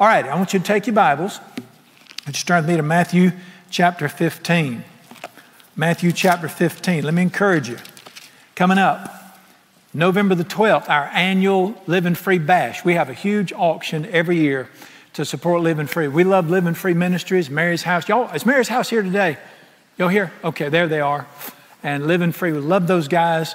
All right, I want you to take your Bibles and just turn with me to Matthew chapter 15. Matthew chapter 15. Let me encourage you. Coming up, November the 12th, our annual Living Free Bash. We have a huge auction every year to support Living Free. We love Living Free Ministries, Mary's House. Y'all, is Mary's House here today? Y'all here? Okay, there they are. And Living Free, we love those guys.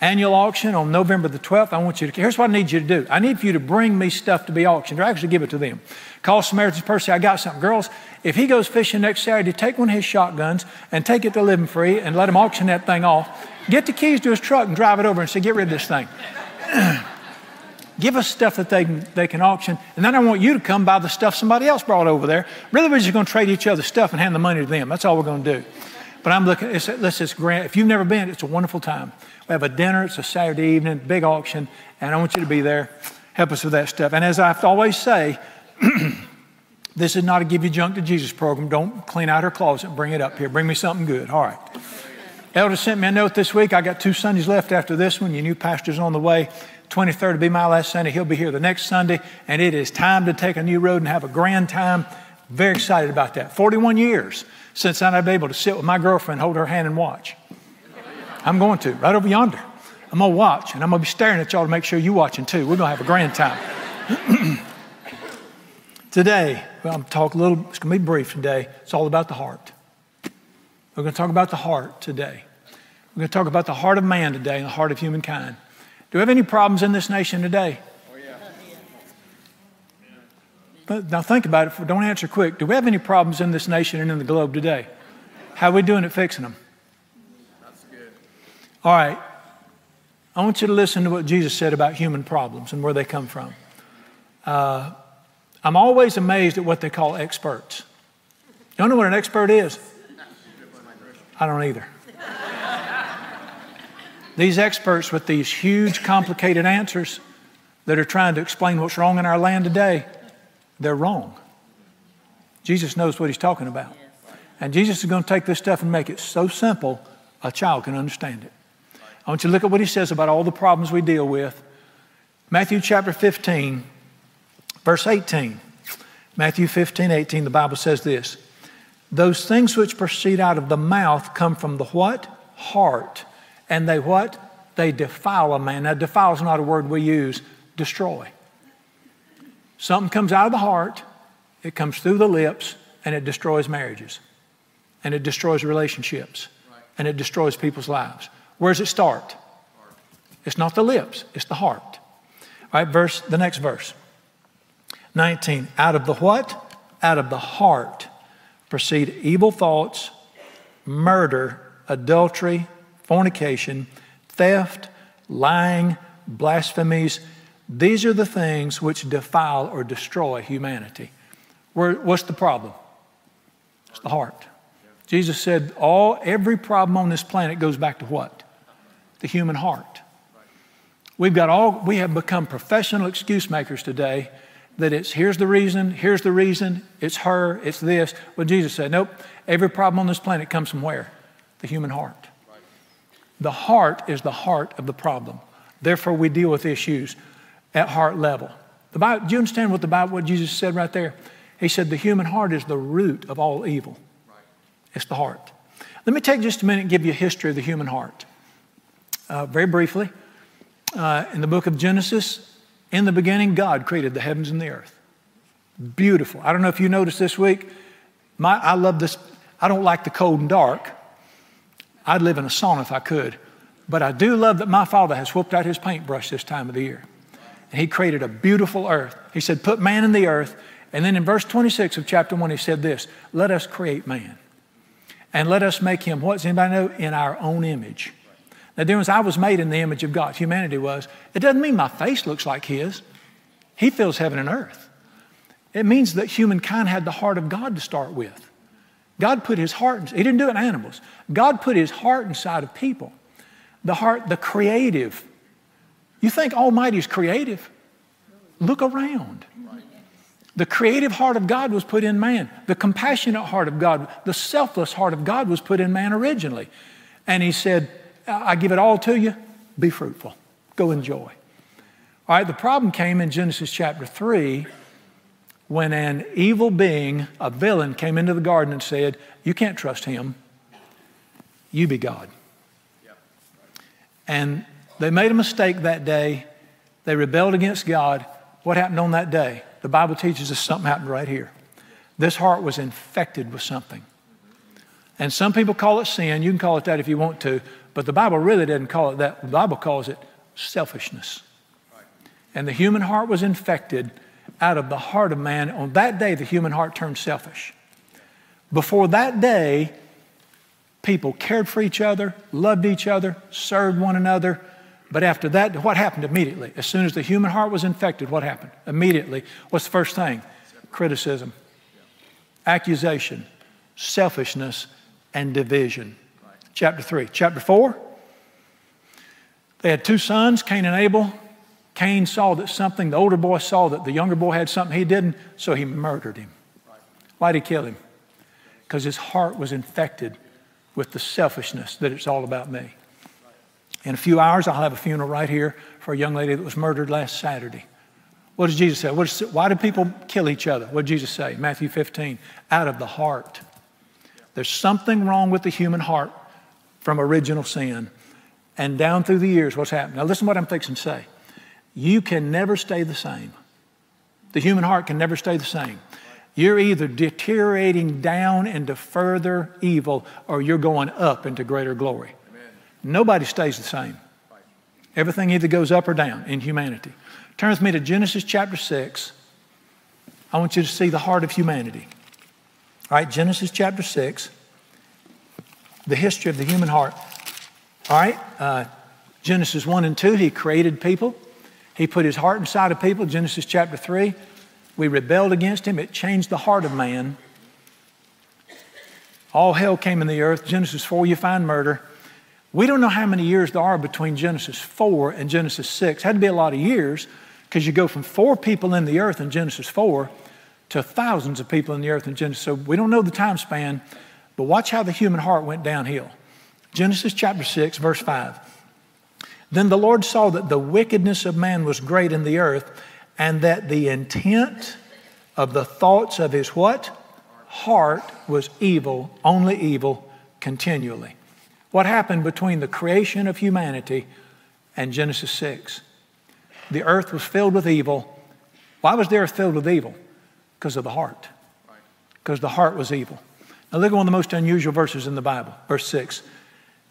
Annual auction on November the 12th. I want you to, here's what I need you to do. I need for you to bring me stuff to be auctioned, or actually give it to them. Call Samaritan's Purse, I got something. Girls, if he goes fishing next Saturday, take one of his shotguns and take it to Living Free and let him auction that thing off. Get the keys to his truck and drive it over and say, get rid of this thing. Give us stuff that they can, they can auction. And then I want you to come buy the stuff somebody else brought over there. Really, we're just going to trade each other stuff and hand the money to them. That's all we're going to do. But I'm looking, it's, let's just grant, if you've never been, it's a wonderful time. We have a dinner, it's a Saturday evening, big auction, and I want you to be there. Help us with that stuff. And as I always say, this is not a give you junk to Jesus program. Don't clean out her closet and bring it up here. Bring me something good. All right. Elder sent me a note this week. I got two Sundays left after this one. Your new pastor's on the way. 23rd will be my last Sunday. He'll be here the next Sunday, and it is time to take a new road and have a grand time. Very excited about that. 41 years since been able to sit with my girlfriend, hold her hand, and watch. I'm going to, right over yonder. I'm going to watch, and I'm going to be staring at y'all to make sure you're watching too. We're going to have a grand time. today, well, I'm talk a little, it's going to be brief today. It's all about the heart. We're going to talk about the heart today. We're going to talk about the heart of man today and the heart of humankind. Do we have any problems in this nation today? Oh, yeah. But now think about it. Don't answer quick. Do we have any problems in this nation and in the globe today? How are we doing at fixing them? That's good. All right. I want you to listen to what Jesus said about human problems and where they come from. Uh, I'm always amazed at what they call experts. You don't know what an expert is? I don't either. these experts with these huge, complicated answers that are trying to explain what's wrong in our land today, they're wrong. Jesus knows what he's talking about. And Jesus is going to take this stuff and make it so simple a child can understand it. I want you to look at what he says about all the problems we deal with. Matthew chapter 15, verse 18. Matthew 15, 18, the Bible says this those things which proceed out of the mouth come from the what? Heart. And they what? They defile a man. Now, defile is not a word we use, destroy. Something comes out of the heart, it comes through the lips, and it destroys marriages. And it destroys relationships. And it destroys people's lives. Where does it start? It's not the lips, it's the heart. All right, verse, the next verse. 19. Out of the what? Out of the heart proceed evil thoughts, murder, adultery, fornication, theft, lying, blasphemies. These are the things which defile or destroy humanity. Where, what's the problem? It's the heart. Jesus said all every problem on this planet goes back to what? The human heart. We've got all we have become professional excuse makers today that it's here's the reason, here's the reason, it's her, it's this. Well, Jesus said, nope, every problem on this planet comes from where? The human heart. The heart is the heart of the problem. Therefore, we deal with issues at heart level. The Bible, do you understand what the Bible, what Jesus said right there? He said the human heart is the root of all evil. It's the heart. Let me take just a minute and give you a history of the human heart. Uh, very briefly, uh, in the book of Genesis, in the beginning, God created the heavens and the earth. Beautiful. I don't know if you noticed this week. My, I love this. I don't like the cold and dark. I'd live in a sauna if I could. But I do love that my father has whooped out his paintbrush this time of the year. And he created a beautiful earth. He said, Put man in the earth. And then in verse 26 of chapter 1, he said this Let us create man. And let us make him, what does anybody know? In our own image. Now, the difference, I was made in the image of God. Humanity was. It doesn't mean my face looks like His. He fills heaven and earth. It means that humankind had the heart of God to start with. God put His heart, He didn't do it in animals. God put His heart inside of people. The heart, the creative. You think Almighty is creative? Look around. The creative heart of God was put in man. The compassionate heart of God, the selfless heart of God was put in man originally. And He said, I give it all to you. Be fruitful. Go enjoy. All right, the problem came in Genesis chapter 3 when an evil being, a villain, came into the garden and said, You can't trust him. You be God. And they made a mistake that day. They rebelled against God. What happened on that day? The Bible teaches us something happened right here. This heart was infected with something. And some people call it sin. You can call it that if you want to. But the Bible really doesn't call it that. The Bible calls it selfishness. And the human heart was infected out of the heart of man. On that day, the human heart turned selfish. Before that day, people cared for each other, loved each other, served one another. But after that, what happened immediately? As soon as the human heart was infected, what happened? Immediately, what's the first thing? Criticism, accusation, selfishness, and division. Chapter 3. Chapter 4, they had two sons, Cain and Abel. Cain saw that something, the older boy saw that the younger boy had something he didn't, so he murdered him. Why'd he kill him? Because his heart was infected with the selfishness that it's all about me. In a few hours, I'll have a funeral right here for a young lady that was murdered last Saturday. What does Jesus say? Why do people kill each other? What did Jesus say? Matthew 15. Out of the heart. There's something wrong with the human heart from original sin. And down through the years, what's happened? Now, listen to what I'm fixing to say. You can never stay the same. The human heart can never stay the same. You're either deteriorating down into further evil or you're going up into greater glory. Nobody stays the same. Everything either goes up or down in humanity. Turn with me to Genesis chapter 6. I want you to see the heart of humanity. All right, Genesis chapter 6, the history of the human heart. All right, uh, Genesis 1 and 2, he created people. He put his heart inside of people. Genesis chapter 3, we rebelled against him. It changed the heart of man. All hell came in the earth. Genesis 4, you find murder. We don't know how many years there are between Genesis 4 and Genesis 6. It had to be a lot of years because you go from four people in the earth in Genesis 4 to thousands of people in the earth in Genesis. So we don't know the time span, but watch how the human heart went downhill. Genesis chapter 6, verse 5. Then the Lord saw that the wickedness of man was great in the earth, and that the intent of the thoughts of his what? Heart was evil, only evil, continually. What happened between the creation of humanity and Genesis 6? The earth was filled with evil. Why was the earth filled with evil? Because of the heart. Because the heart was evil. Now, look at one of the most unusual verses in the Bible, verse 6.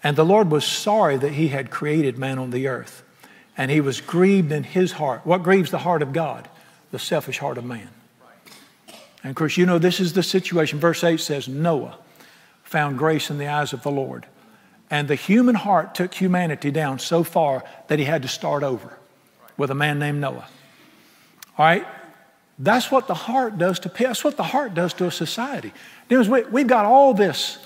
And the Lord was sorry that he had created man on the earth and he was grieved in his heart. What grieves the heart of God? The selfish heart of man. And of course, you know, this is the situation. Verse 8 says, Noah found grace in the eyes of the Lord. And the human heart took humanity down so far that he had to start over with a man named Noah. All right? That's what the heart does to that's what the heart does to a society. We, have got all this,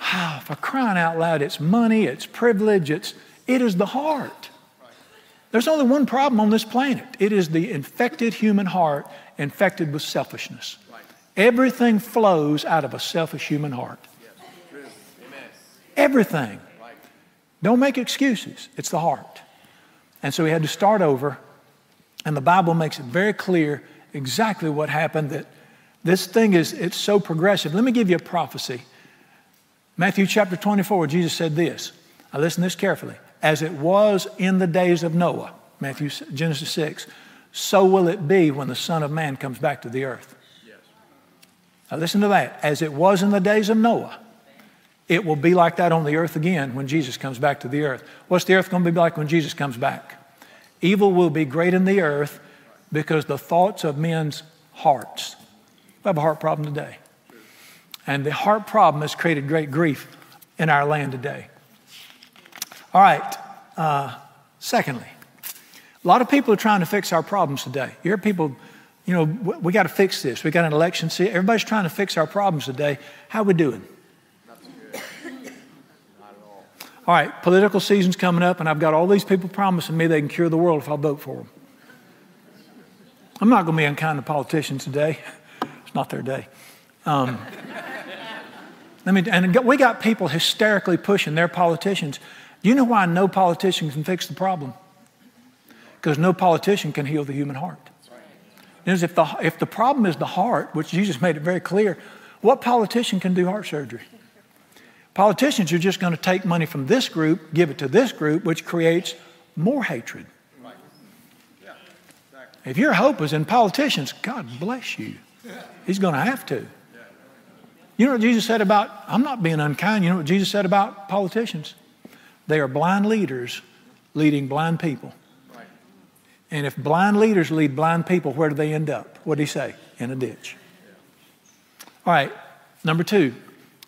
ah, oh, for crying out loud, it's money, it's privilege, it's, it is the heart. There's only one problem on this planet it is the infected human heart, infected with selfishness. Everything flows out of a selfish human heart. Everything. Don't make excuses, it's the heart. And so we had to start over, and the Bible makes it very clear exactly what happened that this thing is it's so progressive. Let me give you a prophecy. Matthew chapter 24, Jesus said this. Now listen this carefully as it was in the days of Noah, Matthew, Genesis 6, so will it be when the Son of Man comes back to the earth. Yes. Now listen to that. As it was in the days of Noah, it will be like that on the earth again when Jesus comes back to the earth. What's the earth going to be like when Jesus comes back? Evil will be great in the earth because the thoughts of men's hearts. We have a heart problem today. And the heart problem has created great grief in our land today. All right. Uh, secondly, a lot of people are trying to fix our problems today. You hear people, you know, we, we got to fix this. We got an election. See, everybody's trying to fix our problems today. How we doing? All right, political season's coming up, and I've got all these people promising me they can cure the world if I vote for them. I'm not going to be unkind to politicians today. It's not their day. Um, let me, and we got people hysterically pushing their politicians do you know why no politician can fix the problem? Because no politician can heal the human heart. is if the, if the problem is the heart, which Jesus made it very clear, what politician can do heart surgery? Politicians are just going to take money from this group, give it to this group, which creates more hatred. If your hope is in politicians, God bless you. He's going to have to. You know what Jesus said about, I'm not being unkind, you know what Jesus said about politicians? They are blind leaders leading blind people. And if blind leaders lead blind people, where do they end up? What did he say? In a ditch. All right, number two,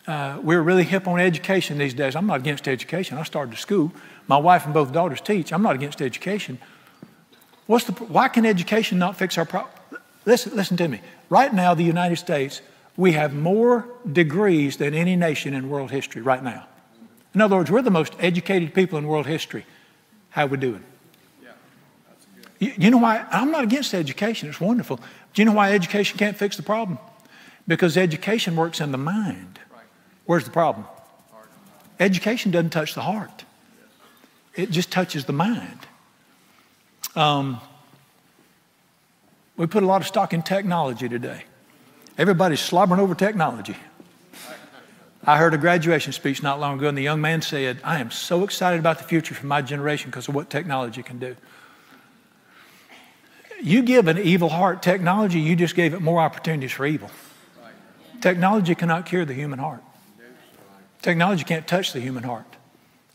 uh, we're really hip on education these days. I'm not against education. I started a school. My wife and both daughters teach. I'm not against education. What's the, why can education not fix our problem? Listen, listen to me. Right now, the United States, we have more degrees than any nation in world history right now. In other words, we're the most educated people in world history. How are we doing? Yeah, You, you know why? I'm not against education, it's wonderful. Do you know why education can't fix the problem? Because education works in the mind. Where's the problem? Education doesn't touch the heart, it just touches the mind. Um, we put a lot of stock in technology today. Everybody's slobbering over technology. I heard a graduation speech not long ago, and the young man said, I am so excited about the future for my generation because of what technology can do. You give an evil heart technology, you just gave it more opportunities for evil. Technology cannot cure the human heart. Technology can't touch the human heart.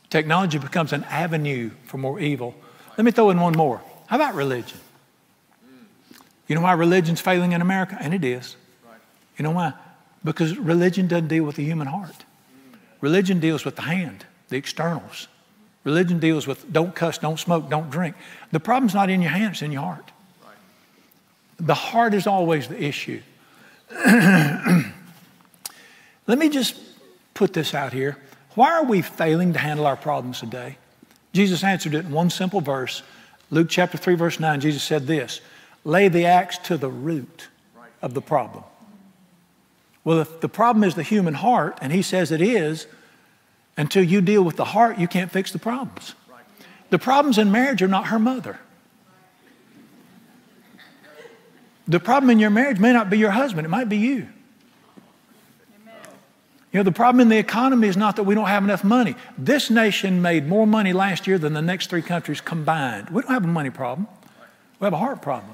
Technology becomes an avenue for more evil. Let me throw in one more. How about religion? You know why religion's failing in America? And it is. You know why? Because religion doesn't deal with the human heart. Religion deals with the hand, the externals. Religion deals with don't cuss, don't smoke, don't drink. The problem's not in your hand, it's in your heart. The heart is always the issue. Let me just put this out here. Why are we failing to handle our problems today? Jesus answered it in one simple verse. Luke chapter 3, verse 9, Jesus said this lay the axe to the root of the problem. Well, if the problem is the human heart, and he says it is, until you deal with the heart, you can't fix the problems. The problems in marriage are not her mother. The problem in your marriage may not be your husband, it might be you. You know, the problem in the economy is not that we don't have enough money. This nation made more money last year than the next three countries combined. We don't have a money problem, we have a heart problem.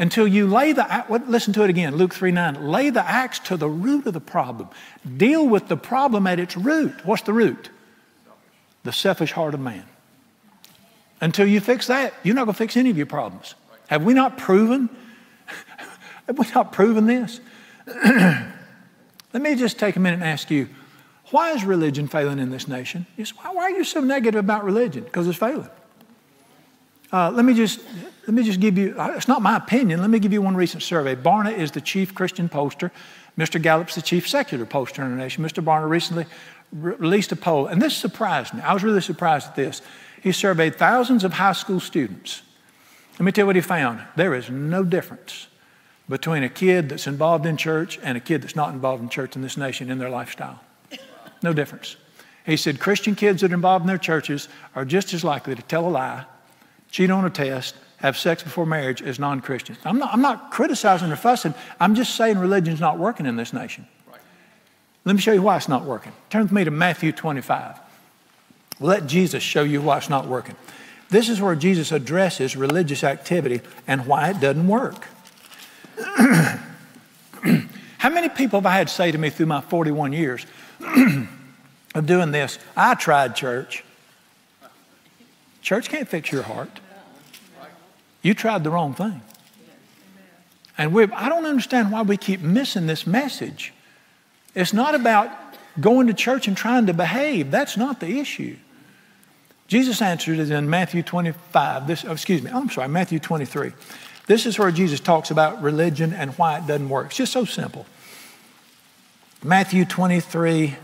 Until you lay the, listen to it again, Luke 3 9, lay the axe to the root of the problem. Deal with the problem at its root. What's the root? The selfish heart of man. Until you fix that, you're not going to fix any of your problems. Have we not proven have we not proven this? Let me just take a minute and ask you why is religion failing in this nation? Why are you so negative about religion? Because it's failing. Uh, let me just let me just give you. Uh, it's not my opinion. Let me give you one recent survey. Barna is the chief Christian pollster. Mr. Gallup's the chief secular pollster in the nation. Mr. Barna recently re- released a poll, and this surprised me. I was really surprised at this. He surveyed thousands of high school students. Let me tell you what he found. There is no difference between a kid that's involved in church and a kid that's not involved in church in this nation in their lifestyle. No difference. He said Christian kids that are involved in their churches are just as likely to tell a lie, cheat on a test, have sex before marriage as non Christians. I'm not, I'm not criticizing or fussing, I'm just saying religion's not working in this nation. Let me show you why it's not working. Turn with me to Matthew 25. Let Jesus show you why it's not working. This is where Jesus addresses religious activity and why it doesn't work. How many people have I had say to me through my 41 years of doing this? I tried church. Church can't fix your heart. You tried the wrong thing. And we I don't understand why we keep missing this message. It's not about going to church and trying to behave. That's not the issue. Jesus answered it in Matthew 25. This, oh, excuse me, I'm sorry, Matthew 23. This is where Jesus talks about religion and why it doesn't work. It's just so simple. Matthew 23,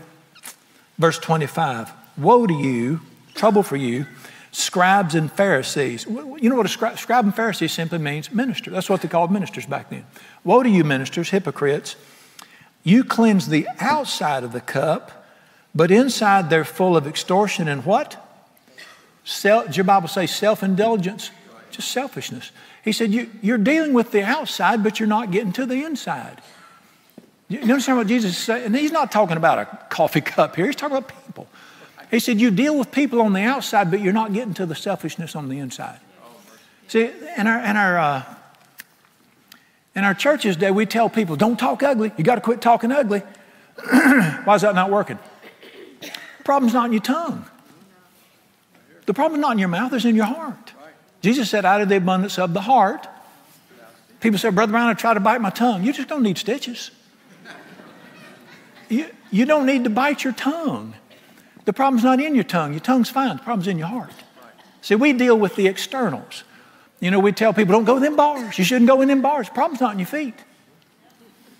verse 25. Woe to you, trouble for you, scribes and Pharisees. You know what a scribe, scribe and Pharisee simply means? Minister. That's what they called ministers back then. Woe to you, ministers, hypocrites. You cleanse the outside of the cup, but inside they're full of extortion and what? Self, your Bible say self indulgence? Just selfishness. He said, you, You're dealing with the outside, but you're not getting to the inside. You understand what Jesus is saying? And he's not talking about a coffee cup here, he's talking about people. He said, You deal with people on the outside, but you're not getting to the selfishness on the inside. See, in our, in our, uh, in our churches today, we tell people, Don't talk ugly. You got to quit talking ugly. Why is that not working? The problem's not in your tongue. The problem is not in your mouth, it's in your heart. Jesus said, out of the abundance of the heart. People say, Brother Brown, I try to bite my tongue. You just don't need stitches. You, you don't need to bite your tongue. The problem's not in your tongue. Your tongue's fine. The problem's in your heart. See, we deal with the externals. You know, we tell people, don't go in them bars. You shouldn't go in them bars. The problem's not in your feet.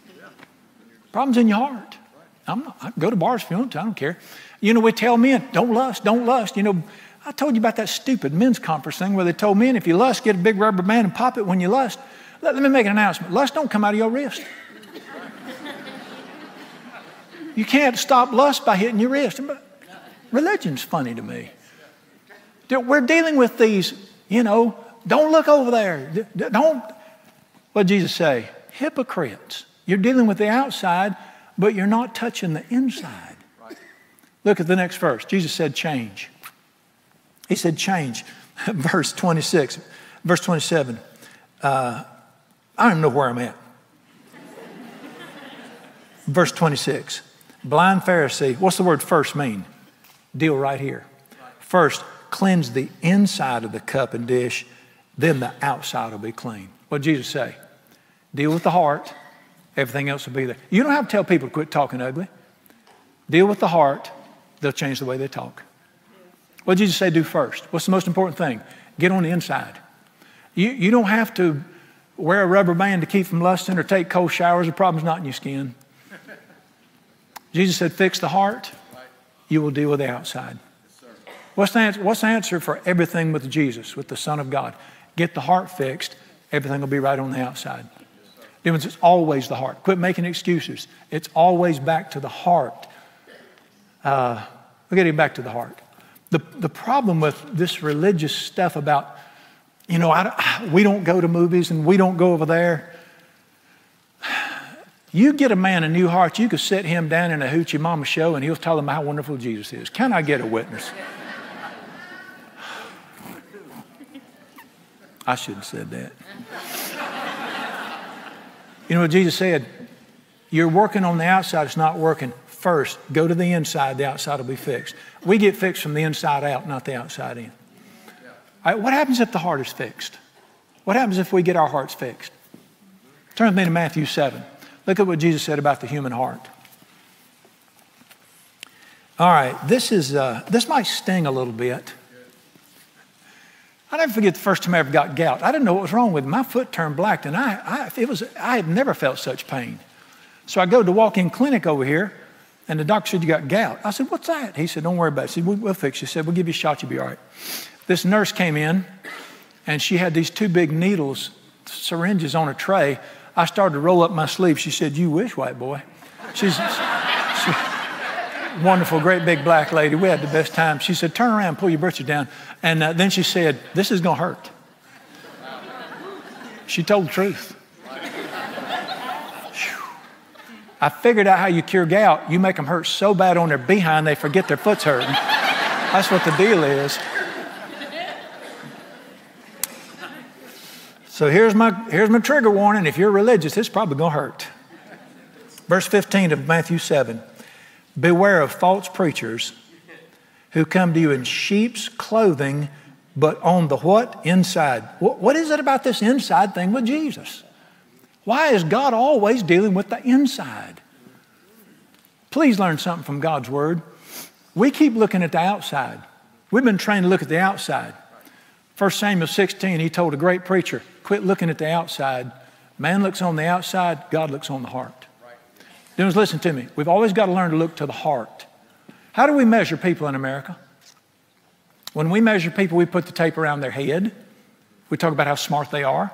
The problem's in your heart. I'm not, I go to bars if you want to. I don't care. You know, we tell men, don't lust, don't lust. You know, I told you about that stupid men's conference thing where they told men if you lust, get a big rubber band and pop it when you lust. Let, let me make an announcement. Lust don't come out of your wrist. you can't stop lust by hitting your wrist. Religion's funny to me. We're dealing with these, you know, don't look over there. Don't, what did Jesus say? Hypocrites. You're dealing with the outside, but you're not touching the inside. Look at the next verse. Jesus said, change. He said, change. verse 26, verse 27. Uh, I don't even know where I'm at. verse 26. Blind Pharisee, what's the word first mean? Deal right here. First, cleanse the inside of the cup and dish, then the outside will be clean. What did Jesus say? Deal with the heart, everything else will be there. You don't have to tell people to quit talking ugly. Deal with the heart, they'll change the way they talk. What did Jesus say do first? What's the most important thing? Get on the inside. You, you don't have to wear a rubber band to keep from lusting or take cold showers. The problem's not in your skin. Jesus said, fix the heart, you will deal with the outside. What's the, answer, what's the answer for everything with Jesus, with the Son of God? Get the heart fixed, everything will be right on the outside. Difference it's always the heart. Quit making excuses. It's always back to the heart. Uh, we're getting back to the heart. The, the problem with this religious stuff about, you know, I, we don't go to movies and we don't go over there. You get a man a new heart, you could sit him down in a hoochie mama show and he'll tell him how wonderful Jesus is. Can I get a witness? I shouldn't have said that. You know what Jesus said? You're working on the outside, it's not working first. Go to the inside, the outside will be fixed. We get fixed from the inside out, not the outside in. What happens if the heart is fixed? What happens if we get our hearts fixed? Turn with me to Matthew 7. Look at what Jesus said about the human heart. All right, this is uh, this might sting a little bit. I never forget the first time I ever got gout. I didn't know what was wrong with me. My foot turned black, and I, I it was I had never felt such pain. So I go to walk-in clinic over here, and the doctor said, You got gout. I said, What's that? He said, Don't worry about it. He said, We'll, we'll fix you. He said, We'll give you a shot. You'll be all right. This nurse came in, and she had these two big needles, syringes on a tray. I started to roll up my sleeve. She said, You wish, white boy. She's she, wonderful, great big black lady. We had the best time. She said, Turn around, pull your britches down. And uh, then she said, This is going to hurt. She told the truth. I figured out how you cure gout. You make them hurt so bad on their behind they forget their foot's hurting. That's what the deal is. So here's my, here's my trigger warning. If you're religious, it's probably going to hurt. Verse 15 of Matthew 7 Beware of false preachers who come to you in sheep's clothing, but on the what? Inside. What, what is it about this inside thing with Jesus? Why is God always dealing with the inside? Please learn something from God's Word. We keep looking at the outside. We've been trained to look at the outside. 1 Samuel 16, he told a great preacher, quit looking at the outside. Man looks on the outside, God looks on the heart. Then listen to me. We've always got to learn to look to the heart. How do we measure people in America? When we measure people, we put the tape around their head. We talk about how smart they are.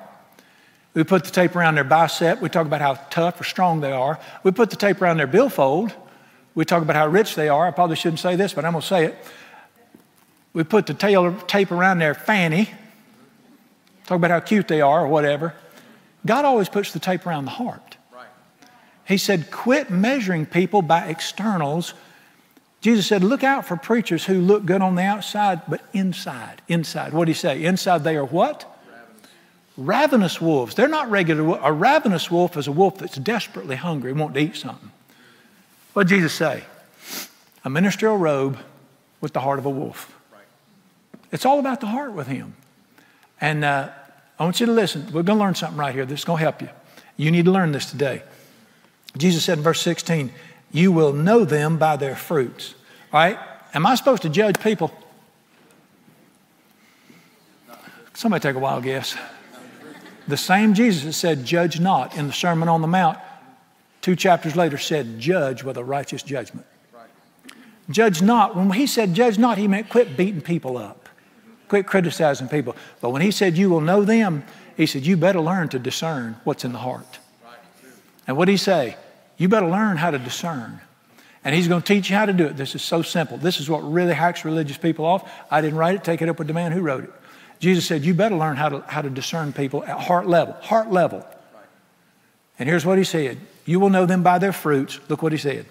We put the tape around their bicep. We talk about how tough or strong they are. We put the tape around their billfold. We talk about how rich they are. I probably shouldn't say this, but I'm going to say it. We put the tail, tape around their fanny. talk about how cute they are or whatever. God always puts the tape around the heart. Right. He said, quit measuring people by externals. Jesus said, look out for preachers who look good on the outside, but inside, inside. What did he say? Inside they are what? Ravenous, wolves. They're not regular. A ravenous wolf is a wolf that's desperately hungry and want to eat something. What did Jesus say? A ministerial robe with the heart of a wolf. It's all about the heart with him. And uh, I want you to listen. We're going to learn something right here that's going to help you. You need to learn this today. Jesus said in verse 16, You will know them by their fruits. All right? Am I supposed to judge people? Somebody take a wild guess. The same Jesus that said, Judge not in the Sermon on the Mount, two chapters later said, Judge with a righteous judgment. Judge not. When he said judge not, he meant quit beating people up. Quit criticizing people. But when he said, You will know them, he said, You better learn to discern what's in the heart. And what did he say? You better learn how to discern. And he's going to teach you how to do it. This is so simple. This is what really hacks religious people off. I didn't write it, take it up with the man who wrote it. Jesus said, You better learn how to, how to discern people at heart level. Heart level. And here's what he said You will know them by their fruits. Look what he said.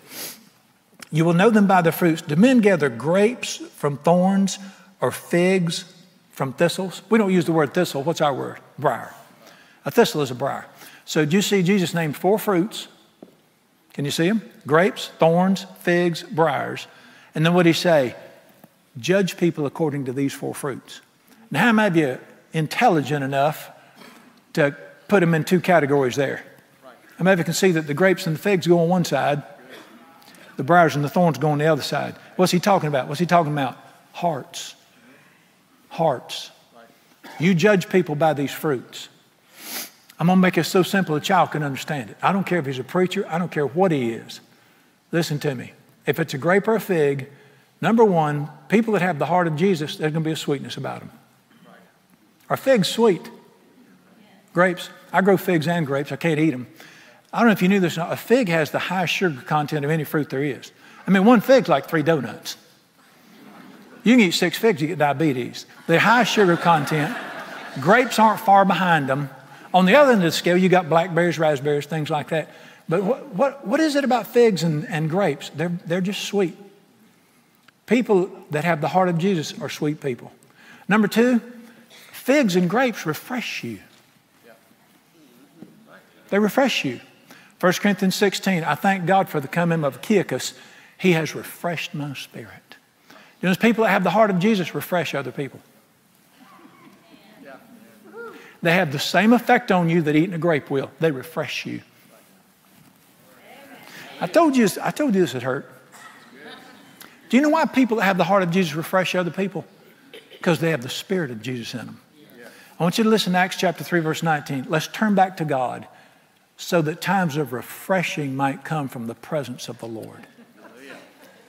You will know them by their fruits. Do men gather grapes from thorns or figs from thistles. We don't use the word thistle. What's our word? Briar. A thistle is a briar. So do you see Jesus named four fruits? Can you see them? Grapes, thorns, figs, briars. And then what did he say? Judge people according to these four fruits. Now, how many of you intelligent enough to put them in two categories there? How many of you can see that the grapes and the figs go on one side, the briars and the thorns go on the other side? What's he talking about? What's he talking about? Hearts hearts. You judge people by these fruits. I'm going to make it so simple a child can understand it. I don't care if he's a preacher, I don't care what he is. Listen to me. If it's a grape or a fig, number one, people that have the heart of Jesus, there's going to be a sweetness about them. Are figs sweet? Grapes. I grow figs and grapes. I can't eat them. I don't know if you knew this. A fig has the highest sugar content of any fruit there is. I mean, one fig's like three donuts. You can eat six figs, you get diabetes. They're high sugar content. Grapes aren't far behind them. On the other end of the scale, you got blackberries, raspberries, things like that. But what, what, what is it about figs and, and grapes? They're, they're just sweet. People that have the heart of Jesus are sweet people. Number two, figs and grapes refresh you. They refresh you. 1 Corinthians 16, I thank God for the coming of Achaicus. He has refreshed my spirit. You know, people that have the heart of Jesus refresh other people. They have the same effect on you that eating a grape will. They refresh you. I told you, I told you this would hurt. Do you know why people that have the heart of Jesus refresh other people? Because they have the Spirit of Jesus in them. I want you to listen to Acts chapter 3, verse 19. Let's turn back to God so that times of refreshing might come from the presence of the Lord.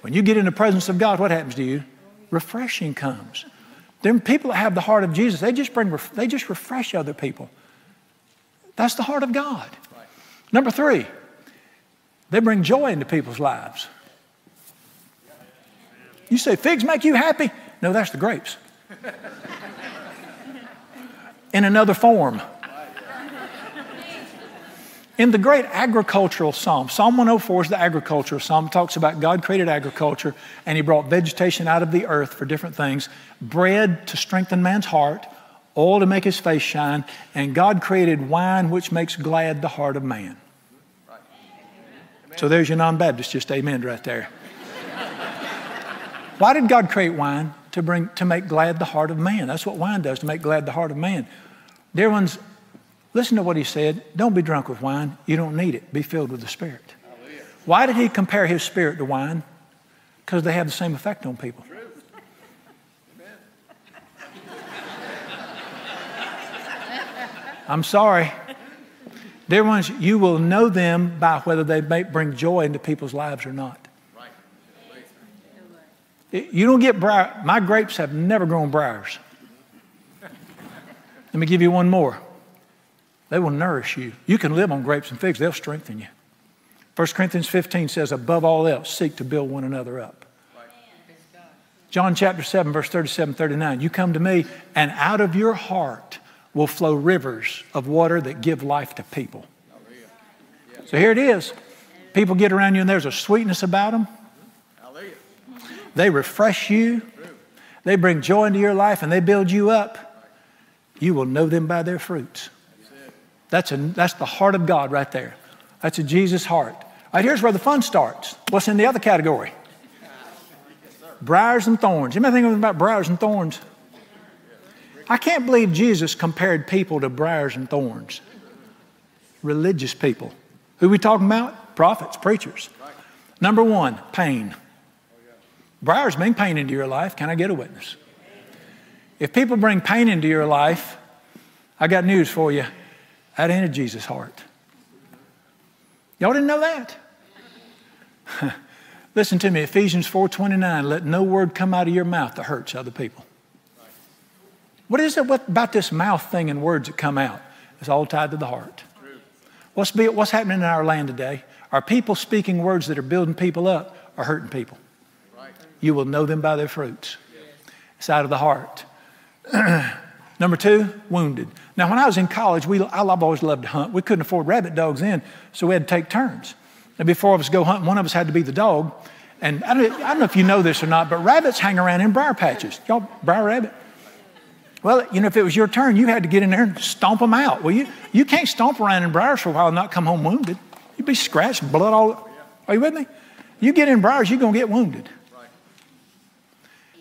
When you get in the presence of God, what happens to you? Refreshing comes. Then people that have the heart of Jesus, they just bring, they just refresh other people. That's the heart of God. Number three, they bring joy into people's lives. You say, figs make you happy? No, that's the grapes. In another form. In the great agricultural psalm, Psalm 104 is the agricultural psalm. Talks about God created agriculture and He brought vegetation out of the earth for different things bread to strengthen man's heart, oil to make his face shine, and God created wine which makes glad the heart of man. So there's your non Baptist, just amen right there. Why did God create wine? To, bring, to make glad the heart of man. That's what wine does, to make glad the heart of man. Dear ones, Listen to what he said. Don't be drunk with wine. You don't need it. Be filled with the Spirit. Why did he compare his spirit to wine? Because they have the same effect on people. I'm sorry. Dear ones, you will know them by whether they bring joy into people's lives or not. You don't get briar. My grapes have never grown briars. Let me give you one more. They will nourish you. You can live on grapes and figs, they'll strengthen you. 1 Corinthians 15 says, above all else, seek to build one another up. John chapter 7, verse 37, 39. You come to me, and out of your heart will flow rivers of water that give life to people. So here it is. People get around you and there's a sweetness about them. They refresh you. They bring joy into your life and they build you up. You will know them by their fruits. That's, a, that's the heart of God right there. That's a Jesus heart. All right, here's where the fun starts. What's in the other category? Briars and thorns. Might think about briars and thorns. I can't believe Jesus compared people to briars and thorns. Religious people. Who we talking about? Prophets, preachers. Number one, pain. Briars bring pain into your life. Can I get a witness? If people bring pain into your life, I got news for you. That ain't Jesus heart. Y'all didn't know that? Listen to me, Ephesians 4:29, let no word come out of your mouth that hurts other people. What is it what, about this mouth thing and words that come out? It's all tied to the heart. What's, be, what's happening in our land today? Are people speaking words that are building people up or hurting people? You will know them by their fruits. It's out of the heart. Number two, wounded. Now, when I was in college, we, I've always loved to hunt. We couldn't afford rabbit dogs then, so we had to take turns. And before of us go hunting, one of us had to be the dog. And I don't, I don't know if you know this or not, but rabbits hang around in briar patches. Y'all, briar rabbit? Well, you know, if it was your turn, you had to get in there and stomp them out. Well, you, you can't stomp around in briars for a while and not come home wounded. You'd be scratched, blood all. Are you with me? You get in briars, you're going to get wounded.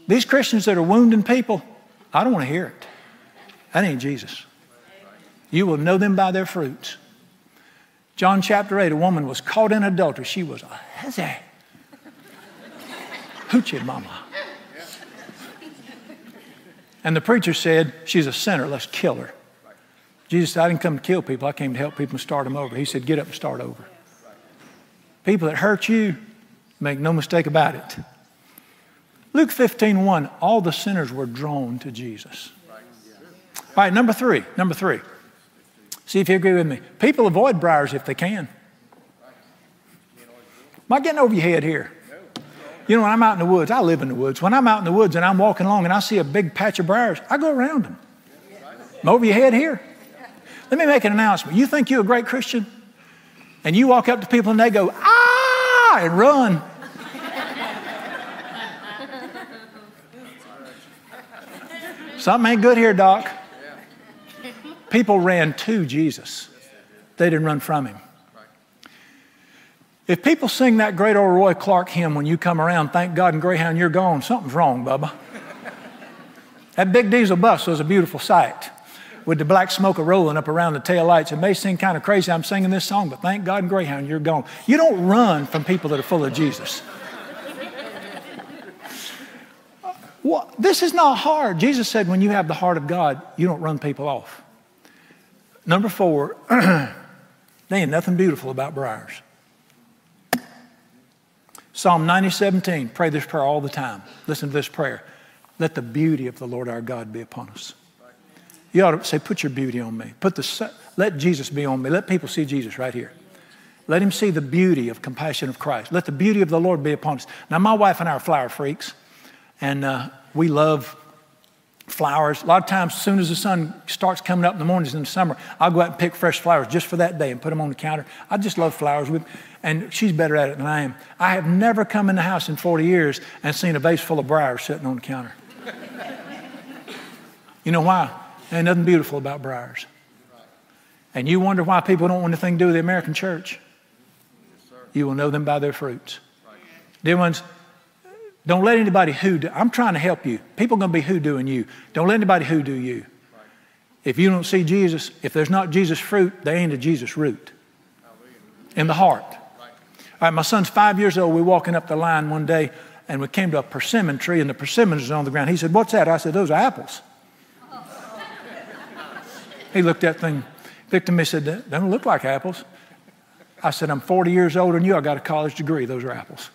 These Christians that are wounding people, I don't want to hear it. That ain't Jesus. You will know them by their fruits. John chapter 8, a woman was caught in adultery. She was a hezzy. Hoochie mama. And the preacher said, She's a sinner, let's kill her. Jesus said, I didn't come to kill people, I came to help people and start them over. He said, Get up and start over. People that hurt you, make no mistake about it. Luke 15, 1, all the sinners were drawn to Jesus. All right, number three, number three. See if you agree with me. People avoid briars if they can. Am I getting over your head here? You know, when I'm out in the woods, I live in the woods. When I'm out in the woods and I'm walking along and I see a big patch of briars, I go around them. I'm over your head here. Let me make an announcement. You think you're a great Christian? And you walk up to people and they go, ah, and run. Something ain't good here, Doc. People ran to Jesus, they didn't run from him. If people sing that great old Roy Clark hymn when you come around, thank God and Greyhound, you're gone, something's wrong, Bubba. that big diesel bus was a beautiful sight with the black smoke rolling up around the tail lights. It may seem kind of crazy I'm singing this song, but thank God and Greyhound, you're gone. You don't run from people that are full of Jesus. Well, this is not hard. Jesus said, when you have the heart of God, you don't run people off. Number four, there ain't nothing beautiful about briars. Psalm 90, 17, pray this prayer all the time. Listen to this prayer. Let the beauty of the Lord our God be upon us. You ought to say, put your beauty on me. Put the, let Jesus be on me. Let people see Jesus right here. Let him see the beauty of compassion of Christ. Let the beauty of the Lord be upon us. Now, my wife and I are flower freaks, and uh, we love flowers. A lot of times, as soon as the sun starts coming up in the mornings in the summer, I'll go out and pick fresh flowers just for that day and put them on the counter. I just love flowers. With, and she's better at it than I am. I have never come in the house in 40 years and seen a vase full of briars sitting on the counter. you know why? There ain't nothing beautiful about briars. And you wonder why people don't want anything to do with the American church. You will know them by their fruits. Dear ones, don't let anybody hoodoo. I'm trying to help you. People are going to be hoodooing you. Don't let anybody hoodoo you. If you don't see Jesus, if there's not Jesus fruit, they ain't a Jesus root in the heart. All right, my son's five years old. We're walking up the line one day and we came to a persimmon tree and the persimmons was on the ground. He said, What's that? I said, Those are apples. he looked at that thing, looked at me said, They don't look like apples. I said, I'm 40 years older than you. I got a college degree. Those are apples.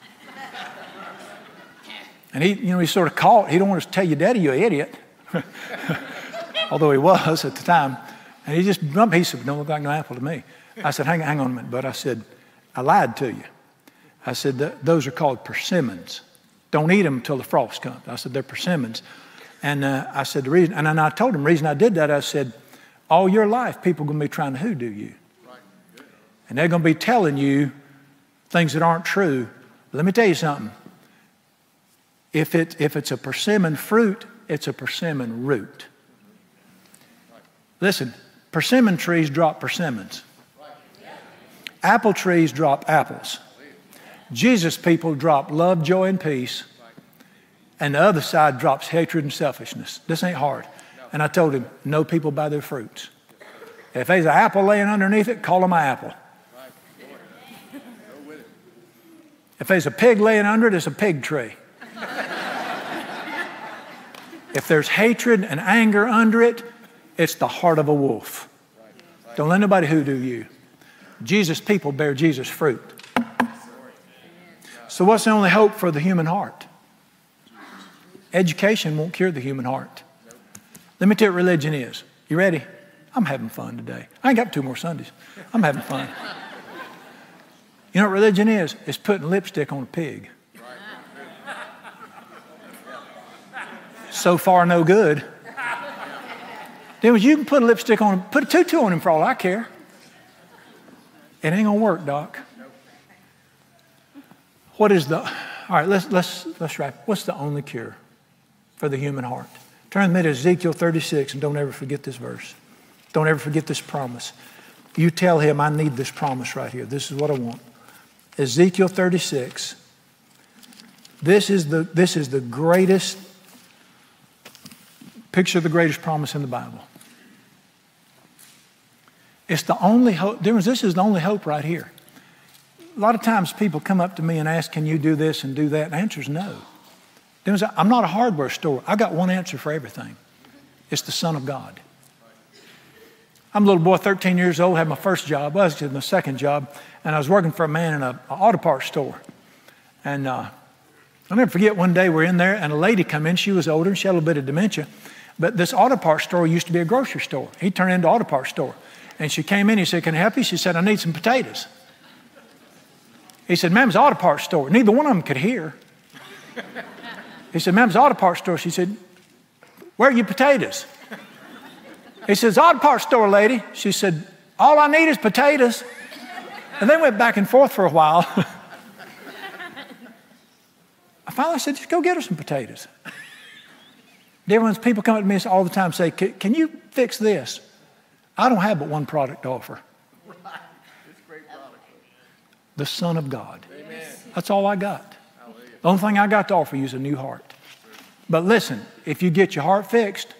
And he, you know, he's sort of caught. He don't want to tell you, Daddy, you're an idiot. Although he was at the time. And he just jumped. He said, don't look like no apple to me. I said, hang, hang on a minute, but I said, I lied to you. I said, those are called persimmons. Don't eat them until the frost comes. I said, they're persimmons. And uh, I said, the reason, and I told him the reason I did that, I said, all your life, people are going to be trying to hoodoo you. And they're going to be telling you things that aren't true. Let me tell you something. If, it, if it's a persimmon fruit, it's a persimmon root. Listen, persimmon trees drop persimmons. Apple trees drop apples. Jesus people drop love, joy, and peace. And the other side drops hatred and selfishness. This ain't hard. And I told him, know people by their fruits. If there's an apple laying underneath it, call them an apple. If there's a pig laying under it, it's a pig tree. If there's hatred and anger under it, it's the heart of a wolf. Don't let nobody hoodoo you. Jesus' people bear Jesus' fruit. So, what's the only hope for the human heart? Education won't cure the human heart. Let me tell you what religion is. You ready? I'm having fun today. I ain't got two more Sundays. I'm having fun. You know what religion is? It's putting lipstick on a pig. So far, no good. Then you can put a lipstick on him, put a tutu on him for all I care. It ain't gonna work, Doc. What is the all right, let's let's let's wrap. What's the only cure for the human heart? Turn with me to Ezekiel 36 and don't ever forget this verse. Don't ever forget this promise. You tell him, I need this promise right here. This is what I want. Ezekiel 36. This is the, this is the greatest picture the greatest promise in the Bible. It's the only hope. This is the only hope right here. A lot of times people come up to me and ask, Can you do this and do that? And the answer is no. I'm not a hardware store. I got one answer for everything it's the Son of God. I'm a little boy, 13 years old, had my first job. I was in my second job, and I was working for a man in an auto parts store. And uh, I'll never forget one day we're in there, and a lady come in. She was older, and she had a little bit of dementia. But this auto parts store used to be a grocery store. He turned into auto parts store. And she came in, he said, Can I help you? She said, I need some potatoes. He said, Ma'am, it's auto parts store. Neither one of them could hear. He said, Ma'am, it's auto parts store. She said, Where are your potatoes? He says, Auto parts store, lady. She said, All I need is potatoes. And they went back and forth for a while. I finally said, Just go get her some potatoes. Dear ones, people come up to me all the time and say, Can you fix this? I don't have but one product to offer. The Son of God. Amen. That's all I got. The only thing I got to offer you is a new heart. But listen, if you get your heart fixed,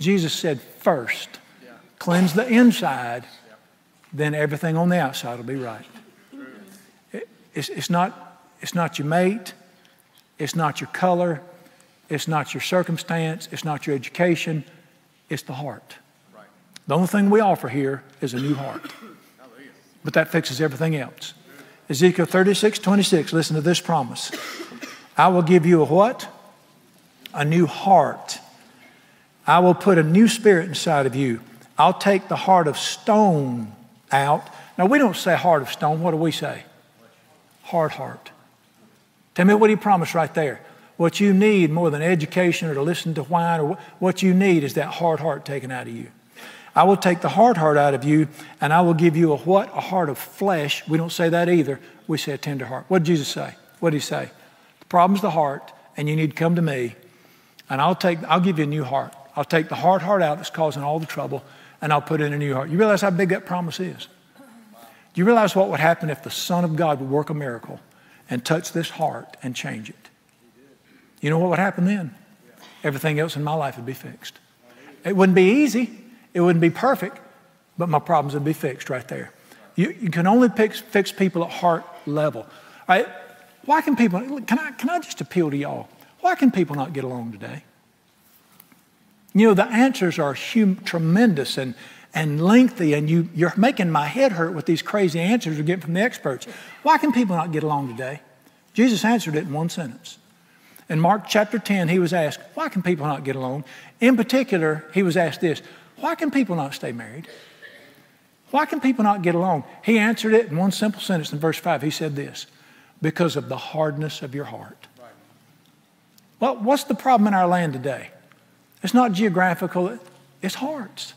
Jesus said first, cleanse the inside, then everything on the outside will be right. it's, it's, not, it's not your mate, it's not your color, it's not your circumstance, it's not your education, it's the heart. The only thing we offer here is a new heart. But that fixes everything else. Ezekiel 36, 26, listen to this promise. I will give you a what? A new heart. I will put a new spirit inside of you. I'll take the heart of stone out. Now, we don't say heart of stone. What do we say? Hard heart. Tell me what he promised right there. What you need more than education or to listen to whine, or what you need is that hard heart taken out of you. I will take the hard heart out of you, and I will give you a what? A heart of flesh. We don't say that either. We say a tender heart. What did Jesus say? What did he say? The problem's the heart, and you need to come to me, and I'll take I'll give you a new heart. I'll take the hard heart out that's causing all the trouble, and I'll put in a new heart. You realize how big that promise is? Do you realize what would happen if the Son of God would work a miracle and touch this heart and change it? You know what would happen then? Everything else in my life would be fixed. It wouldn't be easy. It wouldn't be perfect, but my problems would be fixed right there. You, you can only fix, fix people at heart level. Why can people, can I, can I just appeal to y'all? Why can people not get along today? You know, the answers are hum, tremendous and, and lengthy, and you, you're making my head hurt with these crazy answers we're getting from the experts. Why can people not get along today? Jesus answered it in one sentence. In Mark chapter 10, he was asked, Why can people not get along? In particular, he was asked this why can people not stay married? Why can people not get along? He answered it in one simple sentence in verse 5. He said this because of the hardness of your heart. Well, what's the problem in our land today? It's not geographical, it's hearts.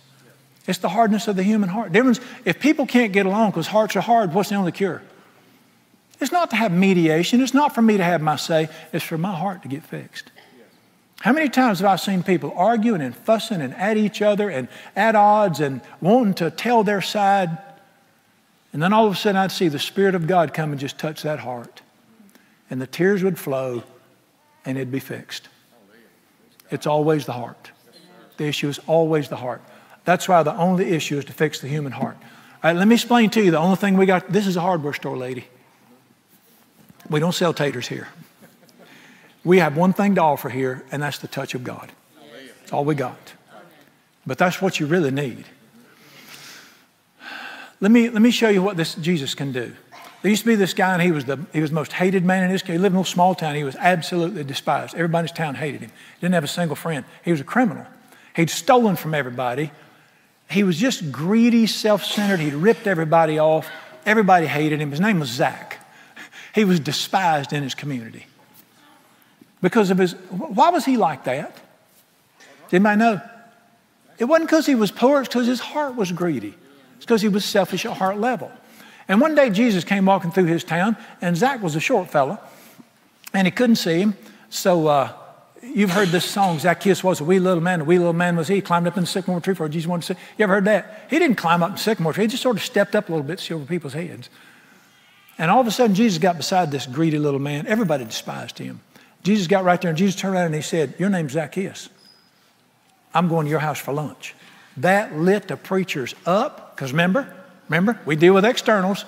It's the hardness of the human heart. Difference, if people can't get along because hearts are hard, what's the only cure? It's not to have mediation. It's not for me to have my say. It's for my heart to get fixed. How many times have I seen people arguing and fussing and at each other and at odds and wanting to tell their side? And then all of a sudden I'd see the Spirit of God come and just touch that heart. And the tears would flow and it'd be fixed. It's always the heart. The issue is always the heart. That's why the only issue is to fix the human heart. All right, let me explain to you the only thing we got. This is a hardware store, lady. We don't sell taters here. We have one thing to offer here, and that's the touch of God. That's all we got. But that's what you really need. Let me, let me show you what this Jesus can do. There used to be this guy, and he was the, he was the most hated man in his town. He lived in a little small town. He was absolutely despised. Everybody in his town hated him. He Didn't have a single friend. He was a criminal. He'd stolen from everybody. He was just greedy, self centered. He'd ripped everybody off. Everybody hated him. His name was Zach. He was despised in his community because of his. Why was he like that? Did anybody know? It wasn't because he was poor, it's because his heart was greedy. It's because he was selfish at heart level. And one day Jesus came walking through his town, and Zach was a short fella, and he couldn't see him. So uh, you've heard this song, Zacchaeus was a wee little man, a wee little man was he, climbed up in the sycamore tree for Jesus wanted to see. You ever heard that? He didn't climb up in the sycamore tree, he just sort of stepped up a little bit to see over people's heads. And all of a sudden, Jesus got beside this greedy little man. Everybody despised him. Jesus got right there, and Jesus turned around and he said, Your name's Zacchaeus. I'm going to your house for lunch. That lit the preachers up, because remember, Remember, we deal with externals.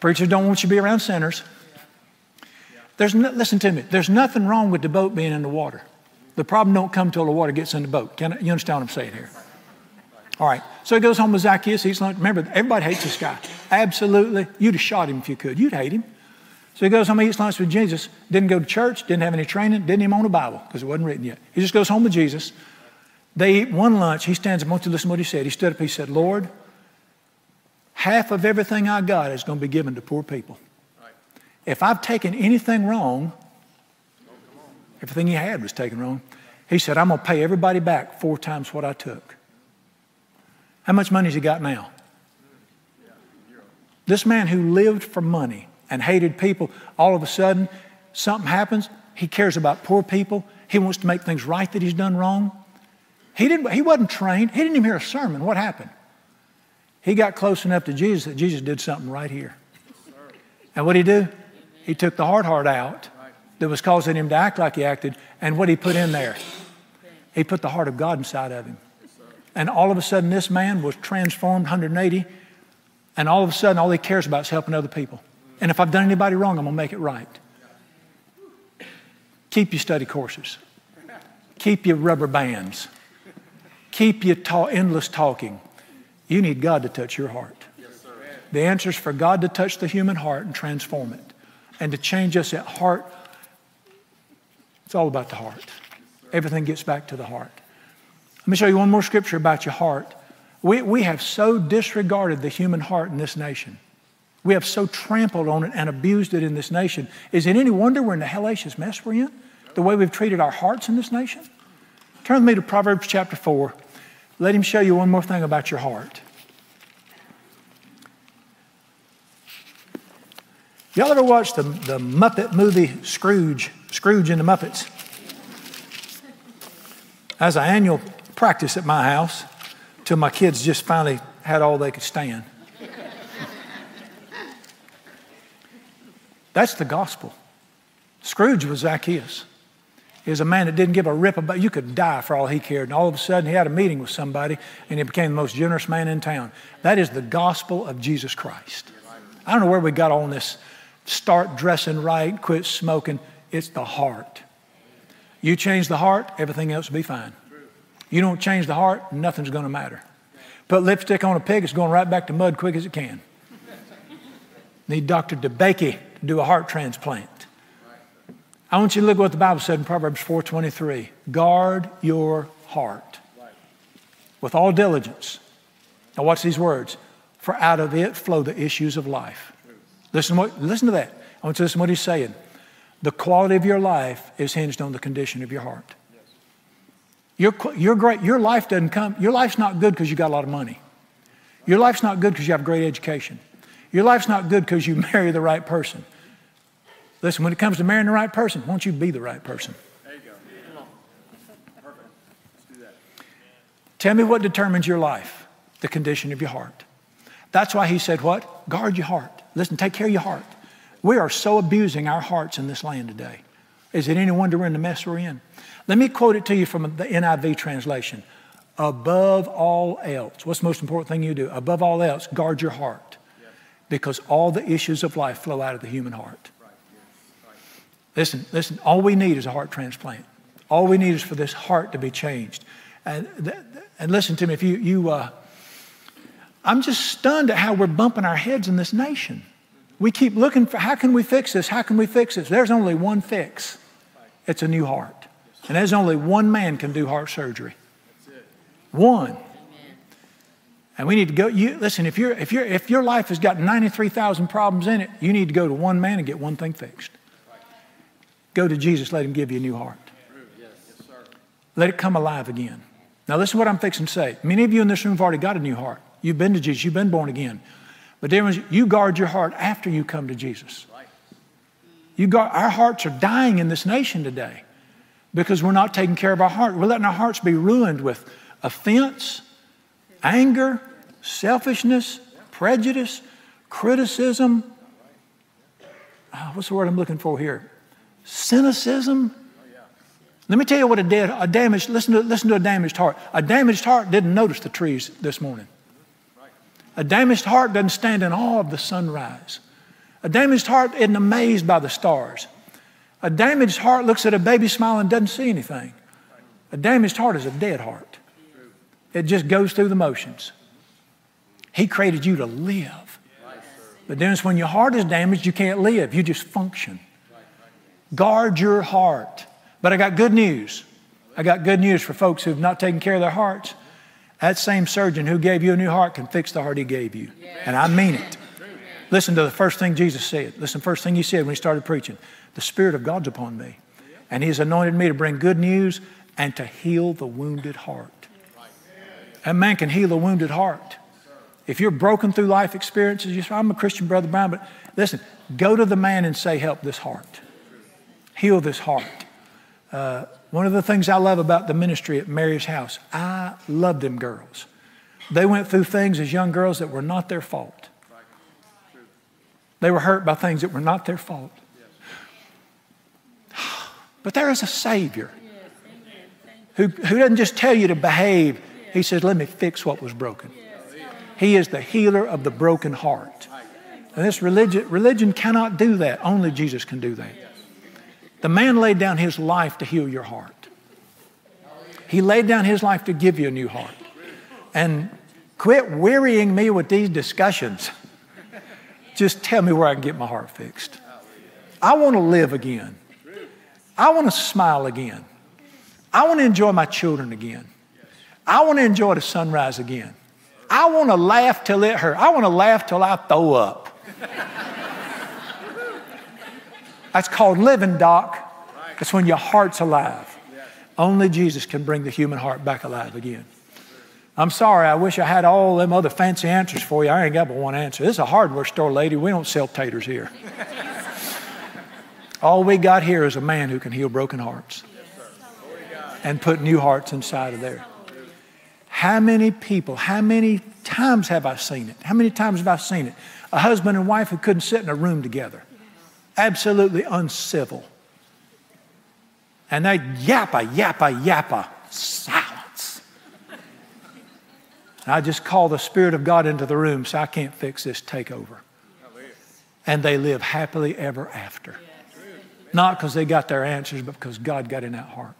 Preachers don't want you to be around sinners. There's no, listen to me. There's nothing wrong with the boat being in the water. The problem don't come till the water gets in the boat. Can I, you understand what I'm saying here? All right. So he goes home with Zacchaeus. He's like, remember, everybody hates this guy. Absolutely. You'd have shot him if you could. You'd hate him. So he goes home, eats lunch with Jesus. Didn't go to church. Didn't have any training. Didn't even own a Bible because it wasn't written yet. He just goes home with Jesus. They eat one lunch. He stands up. I want you to listen to what he said. He stood up. He said, Lord, half of everything I got is going to be given to poor people. If I've taken anything wrong, everything he had was taken wrong. He said, I'm going to pay everybody back four times what I took. How much money has he got now? This man who lived for money and hated people, all of a sudden, something happens. He cares about poor people. He wants to make things right that he's done wrong. He, didn't, he wasn't trained. He didn't even hear a sermon. What happened? He got close enough to Jesus that Jesus did something right here. And what did he do? He took the hard heart out that was causing him to act like he acted, and what did he put in there? He put the heart of God inside of him. And all of a sudden, this man was transformed 180, and all of a sudden, all he cares about is helping other people. And if I've done anybody wrong, I'm going to make it right. Keep your study courses, keep your rubber bands, keep your ta- endless talking. You need God to touch your heart. Yes, the answer is for God to touch the human heart and transform it and to change us at heart. It's all about the heart. Everything gets back to the heart. Let me show you one more scripture about your heart. We, we have so disregarded the human heart in this nation. We have so trampled on it and abused it in this nation. Is it any wonder we're in the hellacious mess we're in? The way we've treated our hearts in this nation? Turn with me to Proverbs chapter 4. Let him show you one more thing about your heart. Y'all ever watched the, the Muppet movie Scrooge? Scrooge and the Muppets? As an annual practice at my house till my kids just finally had all they could stand. That's the gospel. Scrooge was Zacchaeus. He was a man that didn't give a rip about you could die for all he cared and all of a sudden he had a meeting with somebody and he became the most generous man in town. That is the gospel of jesus christ. I don't know where we got on this start dressing right quit smoking. It's the heart. You change the heart everything else will be fine you don't change the heart nothing's going to matter put lipstick on a pig it's going right back to mud quick as it can need dr DeBakey to do a heart transplant I want you to look at what the Bible said in Proverbs 4:23. Guard your heart with all diligence. Now watch these words. For out of it flow the issues of life. Listen, what, listen to that. I want you to listen to what he's saying. The quality of your life is hinged on the condition of your heart. You're, you're great. Your life doesn't come, your life's not good because you got a lot of money. Your life's not good because you have great education. Your life's not good because you marry the right person. Listen, when it comes to marrying the right person, won't you be the right person? There you go. Perfect. Let's do that. Tell me what determines your life, the condition of your heart. That's why he said, What? Guard your heart. Listen, take care of your heart. We are so abusing our hearts in this land today. Is it any wonder we're in the mess we're in? Let me quote it to you from the NIV translation. Above all else, what's the most important thing you do? Above all else, guard your heart. Because all the issues of life flow out of the human heart. Listen, listen, all we need is a heart transplant. All we need is for this heart to be changed. And, and listen to me, if you, you uh, I'm just stunned at how we're bumping our heads in this nation. We keep looking for how can we fix this? How can we fix this? There's only one fix. It's a new heart. And there's only one man can do heart surgery. One. And we need to go. You listen. If your if your if your life has got ninety three thousand problems in it, you need to go to one man and get one thing fixed. Go to Jesus. Let Him give you a new heart. Let it come alive again. Now listen to what I'm fixing to say. Many of you in this room have already got a new heart. You've been to Jesus. You've been born again. But there was, you guard your heart after you come to Jesus. You guard, our hearts are dying in this nation today because we're not taking care of our heart. We're letting our hearts be ruined with offense, anger, selfishness, prejudice, criticism. Oh, what's the word I'm looking for here? Cynicism. Let me tell you what a, dead, a damaged, listen to, listen to a damaged heart. A damaged heart didn't notice the trees this morning. A damaged heart doesn't stand in awe of the sunrise. A damaged heart isn't amazed by the stars. A damaged heart looks at a baby smile and doesn't see anything. A damaged heart is a dead heart. It just goes through the motions. He created you to live. The difference when your heart is damaged, you can't live. You just function. Guard your heart. But I got good news. I got good news for folks who've not taken care of their hearts. That same surgeon who gave you a new heart can fix the heart he gave you. And I mean it. Listen to the first thing Jesus said. Listen, first thing he said when he started preaching. The Spirit of God's upon me. And he's anointed me to bring good news and to heal the wounded heart. A man can heal a wounded heart. If you're broken through life experiences, you say, I'm a Christian, Brother Brown, but listen, go to the man and say, Help this heart. Heal this heart. Uh, one of the things I love about the ministry at Mary's house, I love them girls. They went through things as young girls that were not their fault. They were hurt by things that were not their fault. But there is a Savior who, who doesn't just tell you to behave, He says, Let me fix what was broken. He is the healer of the broken heart. And this religion, religion cannot do that. Only Jesus can do that. The man laid down his life to heal your heart. He laid down his life to give you a new heart. And quit wearying me with these discussions. Just tell me where I can get my heart fixed. I want to live again. I want to smile again. I want to enjoy my children again. I want to enjoy the sunrise again. I want to laugh till it hurts. I want to laugh till I throw up. That's called living, Doc. It's when your heart's alive. Only Jesus can bring the human heart back alive again. I'm sorry, I wish I had all them other fancy answers for you. I ain't got but one answer. This is a hardware store, lady. We don't sell taters here. All we got here is a man who can heal broken hearts and put new hearts inside of there. How many people, how many times have I seen it? How many times have I seen it? A husband and wife who couldn't sit in a room together absolutely uncivil. And they yappa, yappa, yappa, silence. And I just call the Spirit of God into the room, so I can't fix this, takeover. And they live happily ever after. Not because they got their answers, but because God got in that heart.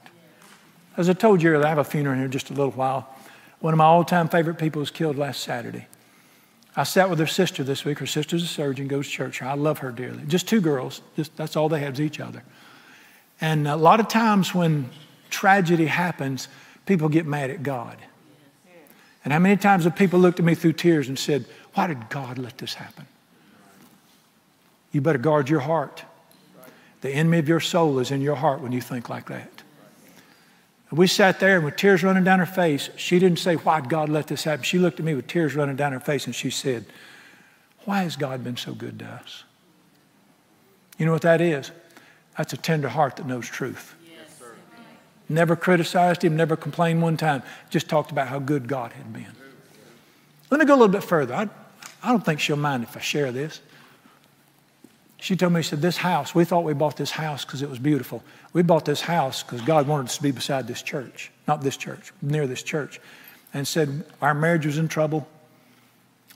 As I told you earlier, I have a funeral here in just a little while. One of my all time favorite people was killed last Saturday. I sat with her sister this week. Her sister's a surgeon, goes to church. I love her dearly. Just two girls. Just, that's all they have is each other. And a lot of times when tragedy happens, people get mad at God. And how many times have people looked at me through tears and said, Why did God let this happen? You better guard your heart. The enemy of your soul is in your heart when you think like that. And we sat there and with tears running down her face, she didn't say, Why'd God let this happen? She looked at me with tears running down her face and she said, Why has God been so good to us? You know what that is? That's a tender heart that knows truth. Yes, never criticized him, never complained one time, just talked about how good God had been. Let me go a little bit further. I, I don't think she'll mind if I share this. She told me, she said, This house, we thought we bought this house because it was beautiful. We bought this house because God wanted us to be beside this church, not this church, near this church. And said, Our marriage was in trouble.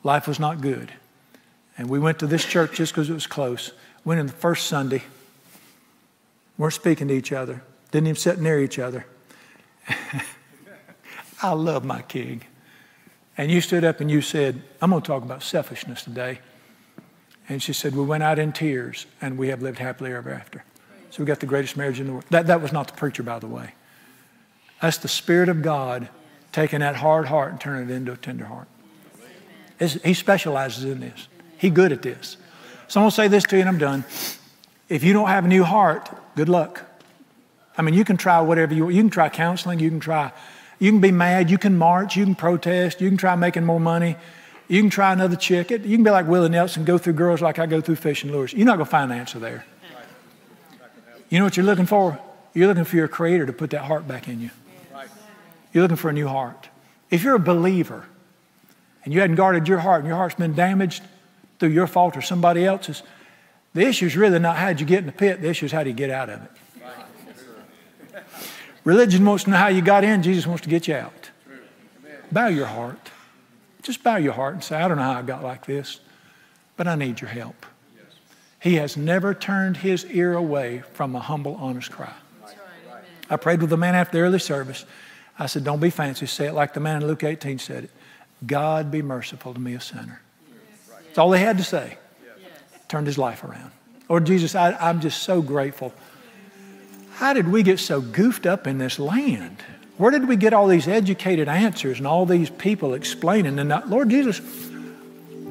Life was not good. And we went to this church just because it was close. Went in the first Sunday. weren't speaking to each other. Didn't even sit near each other. I love my king. And you stood up and you said, I'm going to talk about selfishness today. And she said, We went out in tears and we have lived happily ever after. So we got the greatest marriage in the world. That, that was not the preacher, by the way. That's the Spirit of God taking that hard heart and turning it into a tender heart. It's, he specializes in this. He's good at this. So I'm going to say this to you and I'm done. If you don't have a new heart, good luck. I mean, you can try whatever you want. You can try counseling. You can try, you can be mad. You can march. You can protest. You can try making more money. You can try another chick. You can be like Willie Nelson, go through girls like I go through fishing lures. You're not going to find the answer there. You know what you're looking for? You're looking for your creator to put that heart back in you. You're looking for a new heart. If you're a believer and you hadn't guarded your heart and your heart's been damaged through your fault or somebody else's, the issue is really not how did you get in the pit, the issue is how do you get out of it. Religion wants to know how you got in, Jesus wants to get you out. Bow your heart. Just bow your heart and say, I don't know how I got like this, but I need your help. He has never turned his ear away from a humble, honest cry. I prayed with the man after the early service. I said, Don't be fancy. Say it like the man in Luke 18 said it God be merciful to me, a sinner. That's all they had to say. Turned his life around. Lord Jesus, I, I'm just so grateful. How did we get so goofed up in this land? Where did we get all these educated answers and all these people explaining? And uh, Lord Jesus,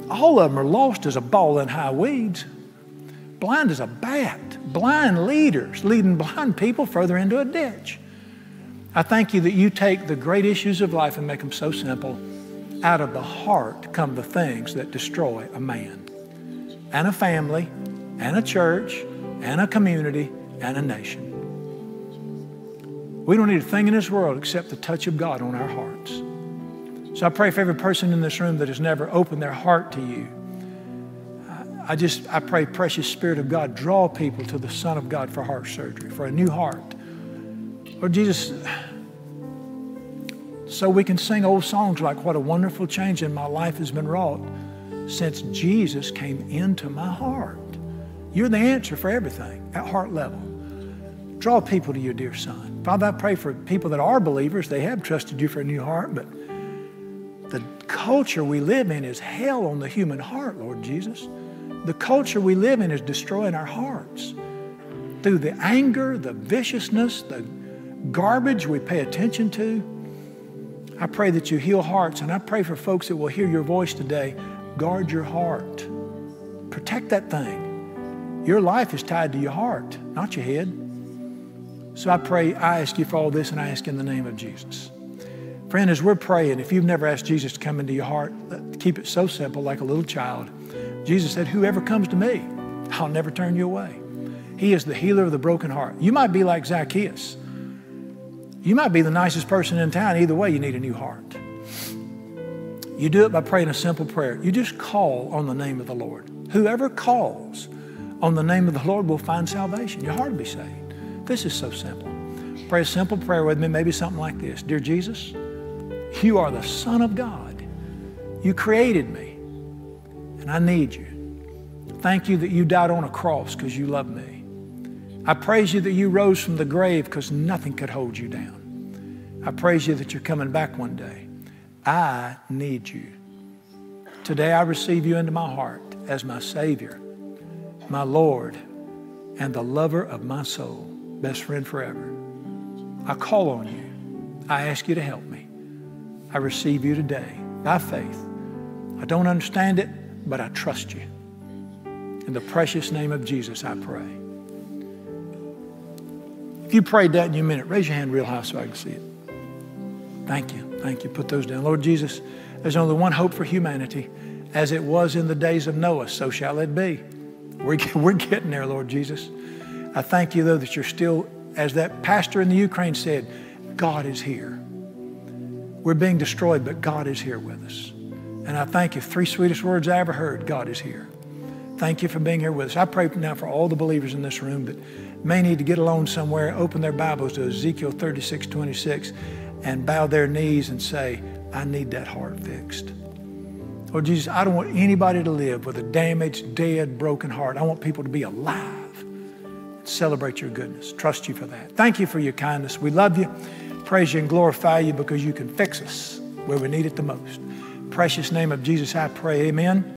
all of them are lost as a ball in high weeds, blind as a bat, blind leaders leading blind people further into a ditch. I thank you that you take the great issues of life and make them so simple. Out of the heart come the things that destroy a man, and a family, and a church, and a community, and a nation. We don't need a thing in this world except the touch of God on our hearts. So I pray for every person in this room that has never opened their heart to you. I just, I pray, precious Spirit of God, draw people to the Son of God for heart surgery, for a new heart. Lord Jesus, so we can sing old songs like, What a wonderful change in my life has been wrought since Jesus came into my heart. You're the answer for everything at heart level. Draw people to you, dear Son. Father, I pray for people that are believers. They have trusted you for a new heart, but the culture we live in is hell on the human heart, Lord Jesus. The culture we live in is destroying our hearts through the anger, the viciousness, the garbage we pay attention to. I pray that you heal hearts, and I pray for folks that will hear your voice today. Guard your heart, protect that thing. Your life is tied to your heart, not your head. So I pray, I ask you for all this, and I ask in the name of Jesus. Friend, as we're praying, if you've never asked Jesus to come into your heart, uh, keep it so simple, like a little child. Jesus said, Whoever comes to me, I'll never turn you away. He is the healer of the broken heart. You might be like Zacchaeus. You might be the nicest person in town. Either way, you need a new heart. You do it by praying a simple prayer. You just call on the name of the Lord. Whoever calls on the name of the Lord will find salvation. Your heart will be saved. This is so simple. Pray a simple prayer with me, maybe something like this Dear Jesus, you are the Son of God. You created me, and I need you. Thank you that you died on a cross because you love me. I praise you that you rose from the grave because nothing could hold you down. I praise you that you're coming back one day. I need you. Today I receive you into my heart as my Savior, my Lord, and the lover of my soul best friend forever. I call on you. I ask you to help me. I receive you today by faith. I don't understand it, but I trust you. In the precious name of Jesus, I pray. If you prayed that in meant it, raise your hand real high so I can see it. Thank you. Thank you. Put those down. Lord Jesus, there's only one hope for humanity. As it was in the days of Noah, so shall it be. We're, we're getting there, Lord Jesus. I thank you, though, that you're still, as that pastor in the Ukraine said, God is here. We're being destroyed, but God is here with us. And I thank you. Three sweetest words I ever heard God is here. Thank you for being here with us. I pray now for all the believers in this room that may need to get alone somewhere, open their Bibles to Ezekiel 36 26, and bow their knees and say, I need that heart fixed. Lord Jesus, I don't want anybody to live with a damaged, dead, broken heart. I want people to be alive. Celebrate your goodness. Trust you for that. Thank you for your kindness. We love you, praise you, and glorify you because you can fix us where we need it the most. Precious name of Jesus, I pray. Amen.